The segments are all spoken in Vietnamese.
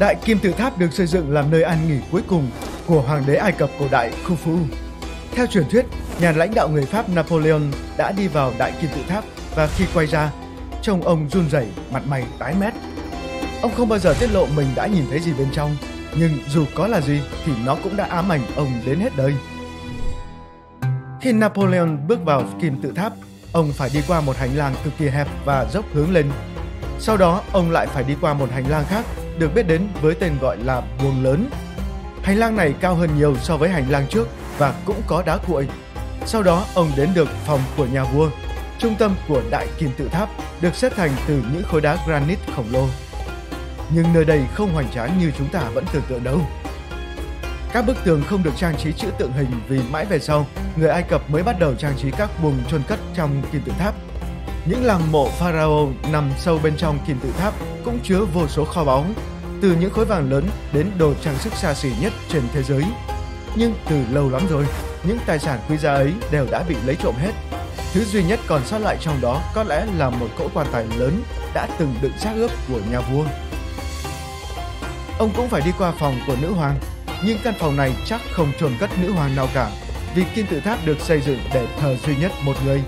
Đại Kim Tự Tháp được xây dựng làm nơi an nghỉ cuối cùng của Hoàng đế Ai Cập cổ đại Khufu. Theo truyền thuyết, nhà lãnh đạo người Pháp Napoleon đã đi vào Đại Kim Tự Tháp và khi quay ra, trông ông run rẩy, mặt mày tái mét. Ông không bao giờ tiết lộ mình đã nhìn thấy gì bên trong, nhưng dù có là gì thì nó cũng đã ám ảnh ông đến hết đời. Khi Napoleon bước vào Kim Tự Tháp, ông phải đi qua một hành lang cực kỳ hẹp và dốc hướng lên. Sau đó, ông lại phải đi qua một hành lang khác được biết đến với tên gọi là buồng lớn. Hành lang này cao hơn nhiều so với hành lang trước và cũng có đá cuội. Sau đó, ông đến được phòng của nhà vua, trung tâm của Đại Kim Tự Tháp được xếp thành từ những khối đá granite khổng lồ. Nhưng nơi đây không hoành tráng như chúng ta vẫn tưởng tượng đâu. Các bức tường không được trang trí chữ tượng hình vì mãi về sau, người Ai Cập mới bắt đầu trang trí các buồng chôn cất trong kim tự tháp. Những làng mộ pharaoh nằm sâu bên trong kim tự tháp cũng chứa vô số kho báu, từ những khối vàng lớn đến đồ trang sức xa xỉ nhất trên thế giới. Nhưng từ lâu lắm rồi, những tài sản quý giá ấy đều đã bị lấy trộm hết. Thứ duy nhất còn sót lại trong đó có lẽ là một cỗ quan tài lớn đã từng đựng xác ướp của nhà vua. Ông cũng phải đi qua phòng của nữ hoàng nhưng căn phòng này chắc không chôn cất nữ hoàng nào cả vì kim tự tháp được xây dựng để thờ duy nhất một người.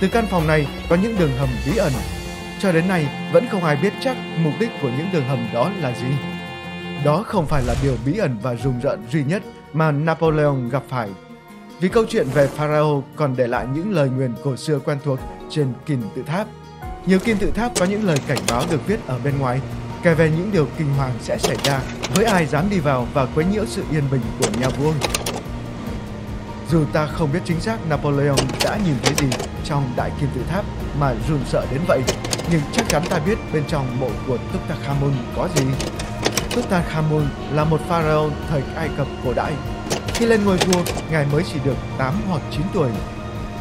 Từ căn phòng này có những đường hầm bí ẩn. Cho đến nay vẫn không ai biết chắc mục đích của những đường hầm đó là gì. Đó không phải là điều bí ẩn và rùng rợn duy nhất mà Napoleon gặp phải. Vì câu chuyện về Pharaoh còn để lại những lời nguyền cổ xưa quen thuộc trên kim tự tháp. Nhiều kim tự tháp có những lời cảnh báo được viết ở bên ngoài kể về những điều kinh hoàng sẽ xảy ra với ai dám đi vào và quấy nhiễu sự yên bình của nhà vua. Dù ta không biết chính xác Napoleon đã nhìn thấy gì trong đại kim tự tháp mà run sợ đến vậy, nhưng chắc chắn ta biết bên trong mộ của Tutankhamun có gì. Tutankhamun là một pharaoh thời Ai Cập cổ đại. Khi lên ngôi vua, ngài mới chỉ được 8 hoặc 9 tuổi.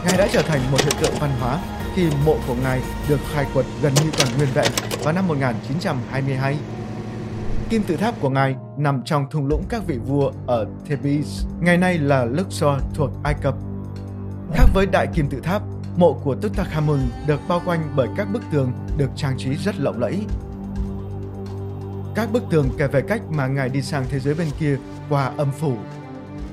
Ngài đã trở thành một hiện tượng văn hóa khi mộ của ngài được khai quật gần như toàn nguyên vẹn vào năm 1922. Kim tự tháp của ngài nằm trong thung lũng các vị vua ở Thebes, ngày nay là Luxor thuộc Ai Cập. Khác với đại kim tự tháp, mộ của Tutankhamun được bao quanh bởi các bức tường được trang trí rất lộng lẫy. Các bức tường kể về cách mà ngài đi sang thế giới bên kia qua âm phủ.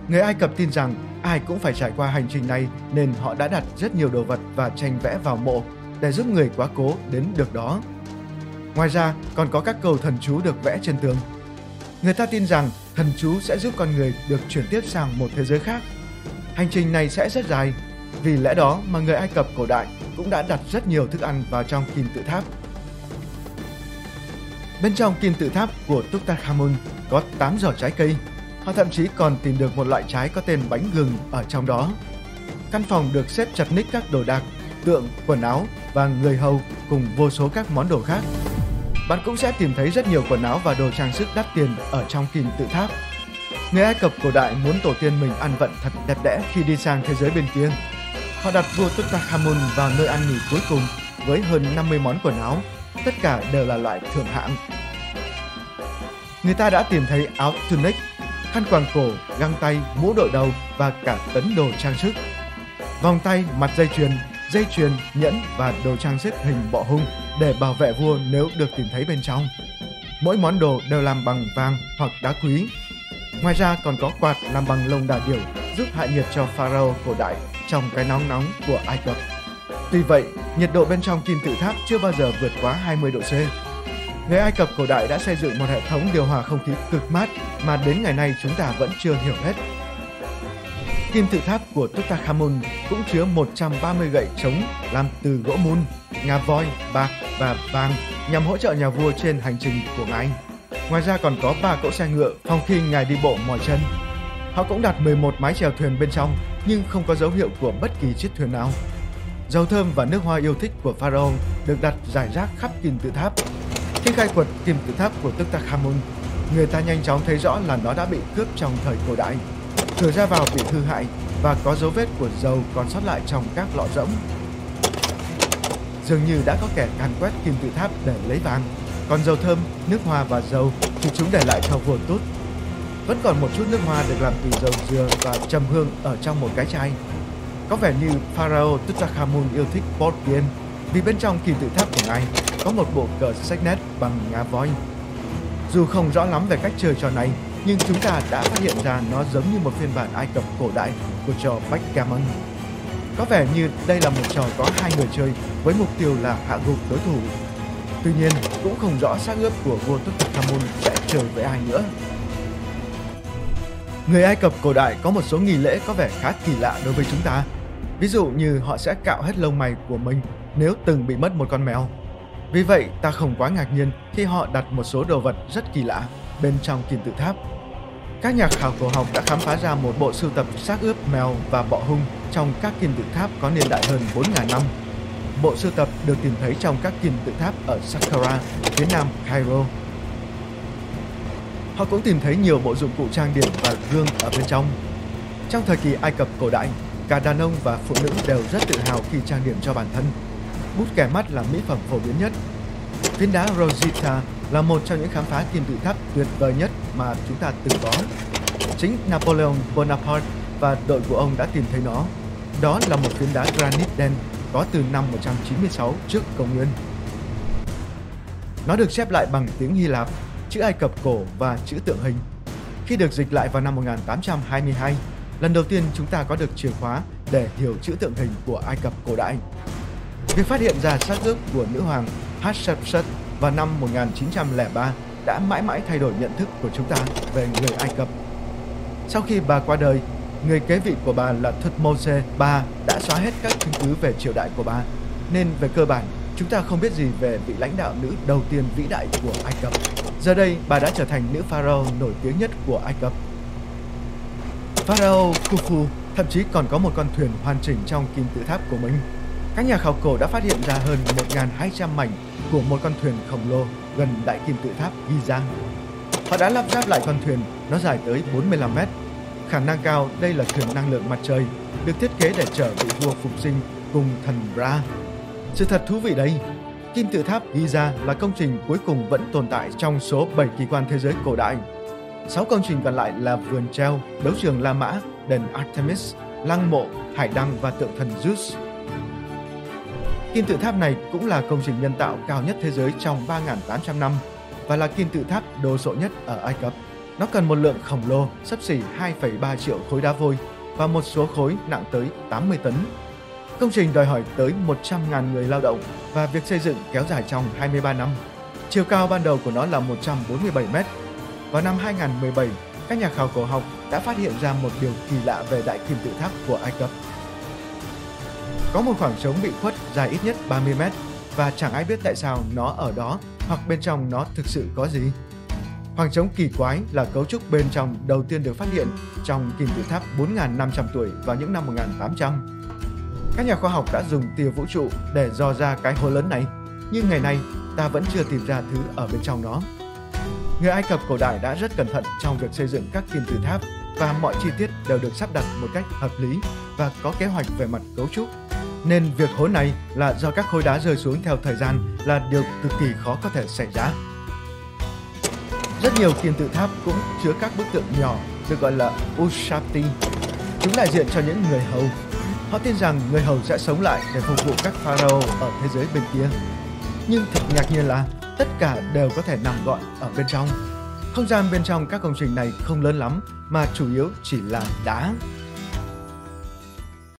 Người Ai Cập tin rằng ai cũng phải trải qua hành trình này nên họ đã đặt rất nhiều đồ vật và tranh vẽ vào mộ để giúp người quá cố đến được đó. Ngoài ra, còn có các cầu thần chú được vẽ trên tường. Người ta tin rằng thần chú sẽ giúp con người được chuyển tiếp sang một thế giới khác. Hành trình này sẽ rất dài, vì lẽ đó mà người Ai Cập cổ đại cũng đã đặt rất nhiều thức ăn vào trong kim tự tháp. Bên trong kim tự tháp của Tutankhamun có 8 giỏ trái cây. Họ thậm chí còn tìm được một loại trái có tên bánh gừng ở trong đó. Căn phòng được xếp chặt ních các đồ đạc, tượng, quần áo và người hầu cùng vô số các món đồ khác. Bạn cũng sẽ tìm thấy rất nhiều quần áo và đồ trang sức đắt tiền ở trong kim tự tháp. Người Ai Cập cổ đại muốn tổ tiên mình ăn vận thật đẹp đẽ khi đi sang thế giới bên kia. Họ đặt vua Tutankhamun vào nơi ăn nghỉ cuối cùng với hơn 50 món quần áo, tất cả đều là loại thượng hạng. Người ta đã tìm thấy áo tunic, khăn quàng cổ, găng tay, mũ đội đầu và cả tấn đồ trang sức. Vòng tay, mặt dây chuyền, dây chuyền, nhẫn và đồ trang sức hình bọ hung để bảo vệ vua nếu được tìm thấy bên trong. Mỗi món đồ đều làm bằng vàng hoặc đá quý. Ngoài ra còn có quạt làm bằng lông đà điểu giúp hạ nhiệt cho pharaoh cổ đại trong cái nóng nóng của Ai Cập. Tuy vậy, nhiệt độ bên trong kim tự tháp chưa bao giờ vượt quá 20 độ C. Người Ai Cập cổ đại đã xây dựng một hệ thống điều hòa không khí cực mát mà đến ngày nay chúng ta vẫn chưa hiểu hết. Kim tự tháp của Tutankhamun cũng chứa 130 gậy trống làm từ gỗ mun, ngà voi, bạc và vàng nhằm hỗ trợ nhà vua trên hành trình của ngài. Ngoài ra còn có 3 cỗ xe ngựa phòng khi ngài đi bộ mỏi chân. Họ cũng đặt 11 mái chèo thuyền bên trong nhưng không có dấu hiệu của bất kỳ chiếc thuyền nào. Dầu thơm và nước hoa yêu thích của Pharaoh được đặt rải rác khắp kim tự tháp. Khi khai quật kim tự tháp của Tutankhamun, người ta nhanh chóng thấy rõ là nó đã bị cướp trong thời cổ đại. Cửa ra vào bị hư hại và có dấu vết của dầu còn sót lại trong các lọ rỗng. Dường như đã có kẻ càn quét kim tự tháp để lấy vàng, còn dầu thơm, nước hoa và dầu thì chúng để lại cho vua Tut vẫn còn một chút nước hoa được làm từ dầu dừa và trầm hương ở trong một cái chai. Có vẻ như Pharaoh Tutankhamun yêu thích port wine vì bên trong kim tự tháp của ngài có một bộ cờ sách nét bằng ngà voi. Dù không rõ lắm về cách chơi trò này, nhưng chúng ta đã phát hiện ra nó giống như một phiên bản Ai Cập cổ đại của trò backgammon. Có vẻ như đây là một trò có hai người chơi với mục tiêu là hạ gục đối thủ. Tuy nhiên, cũng không rõ xác ướp của vua Tutankhamun sẽ chơi với ai nữa. Người Ai Cập cổ đại có một số nghi lễ có vẻ khá kỳ lạ đối với chúng ta. Ví dụ như họ sẽ cạo hết lông mày của mình nếu từng bị mất một con mèo. Vì vậy, ta không quá ngạc nhiên khi họ đặt một số đồ vật rất kỳ lạ bên trong kim tự tháp. Các nhà khảo cổ học đã khám phá ra một bộ sưu tập xác ướp mèo và bọ hung trong các kim tự tháp có niên đại hơn 4.000 năm. Bộ sưu tập được tìm thấy trong các kim tự tháp ở Saqqara, phía nam Cairo. Họ cũng tìm thấy nhiều bộ dụng cụ trang điểm và gương ở bên trong. Trong thời kỳ Ai Cập cổ đại, cả đàn ông và phụ nữ đều rất tự hào khi trang điểm cho bản thân. Bút kẻ mắt là mỹ phẩm phổ biến nhất. Phiến đá Rosetta là một trong những khám phá kim tự tháp tuyệt vời nhất mà chúng ta từng có. Chính Napoleon Bonaparte và đội của ông đã tìm thấy nó. Đó là một phiến đá granite đen có từ năm 196 trước công nguyên. Nó được xếp lại bằng tiếng Hy Lạp, chữ Ai Cập cổ và chữ tượng hình. Khi được dịch lại vào năm 1822, lần đầu tiên chúng ta có được chìa khóa để hiểu chữ tượng hình của Ai Cập cổ đại. Việc phát hiện ra xác ướp của nữ hoàng Hatshepsut vào năm 1903 đã mãi mãi thay đổi nhận thức của chúng ta về người Ai Cập. Sau khi bà qua đời, người kế vị của bà là Thutmose III đã xóa hết các chứng cứ về triều đại của bà, nên về cơ bản chúng ta không biết gì về vị lãnh đạo nữ đầu tiên vĩ đại của Ai Cập. Giờ đây, bà đã trở thành nữ pharaoh nổi tiếng nhất của Ai Cập. Pharaoh Khufu thậm chí còn có một con thuyền hoàn chỉnh trong kim tự tháp của mình. Các nhà khảo cổ đã phát hiện ra hơn 1.200 mảnh của một con thuyền khổng lồ gần đại kim tự tháp Giza. Họ đã lắp ráp lại con thuyền, nó dài tới 45 mét. Khả năng cao đây là thuyền năng lượng mặt trời, được thiết kế để chở vị vua phục sinh cùng thần Ra. Sự thật thú vị đây, kim tự tháp Giza là công trình cuối cùng vẫn tồn tại trong số 7 kỳ quan thế giới cổ đại. 6 công trình còn lại là vườn treo, đấu trường La Mã, đền Artemis, lăng mộ, hải đăng và tượng thần Zeus. Kim tự tháp này cũng là công trình nhân tạo cao nhất thế giới trong 3.800 năm và là kim tự tháp đồ sộ nhất ở Ai Cập. Nó cần một lượng khổng lồ sấp xỉ 2,3 triệu khối đá vôi và một số khối nặng tới 80 tấn. Công trình đòi hỏi tới 100.000 người lao động và việc xây dựng kéo dài trong 23 năm. Chiều cao ban đầu của nó là 147 mét. Vào năm 2017, các nhà khảo cổ học đã phát hiện ra một điều kỳ lạ về đại kim tự tháp của Ai Cập. Có một khoảng trống bị khuất dài ít nhất 30 mét và chẳng ai biết tại sao nó ở đó hoặc bên trong nó thực sự có gì. Khoảng trống kỳ quái là cấu trúc bên trong đầu tiên được phát hiện trong kim tự tháp 4.500 tuổi vào những năm 1800. Các nhà khoa học đã dùng tia vũ trụ để dò ra cái hố lớn này, nhưng ngày nay ta vẫn chưa tìm ra thứ ở bên trong nó. Người Ai Cập cổ đại đã rất cẩn thận trong việc xây dựng các kim tự tháp và mọi chi tiết đều được sắp đặt một cách hợp lý và có kế hoạch về mặt cấu trúc nên việc hố này là do các khối đá rơi xuống theo thời gian là điều cực kỳ khó có thể xảy ra. Rất nhiều kim tự tháp cũng chứa các bức tượng nhỏ được gọi là Ushapti. Chúng đại diện cho những người hầu. Họ tin rằng người hầu sẽ sống lại để phục vụ các pharaoh ở thế giới bên kia. Nhưng thật ngạc nhiên là tất cả đều có thể nằm gọn ở bên trong. Không gian bên trong các công trình này không lớn lắm, mà chủ yếu chỉ là đá.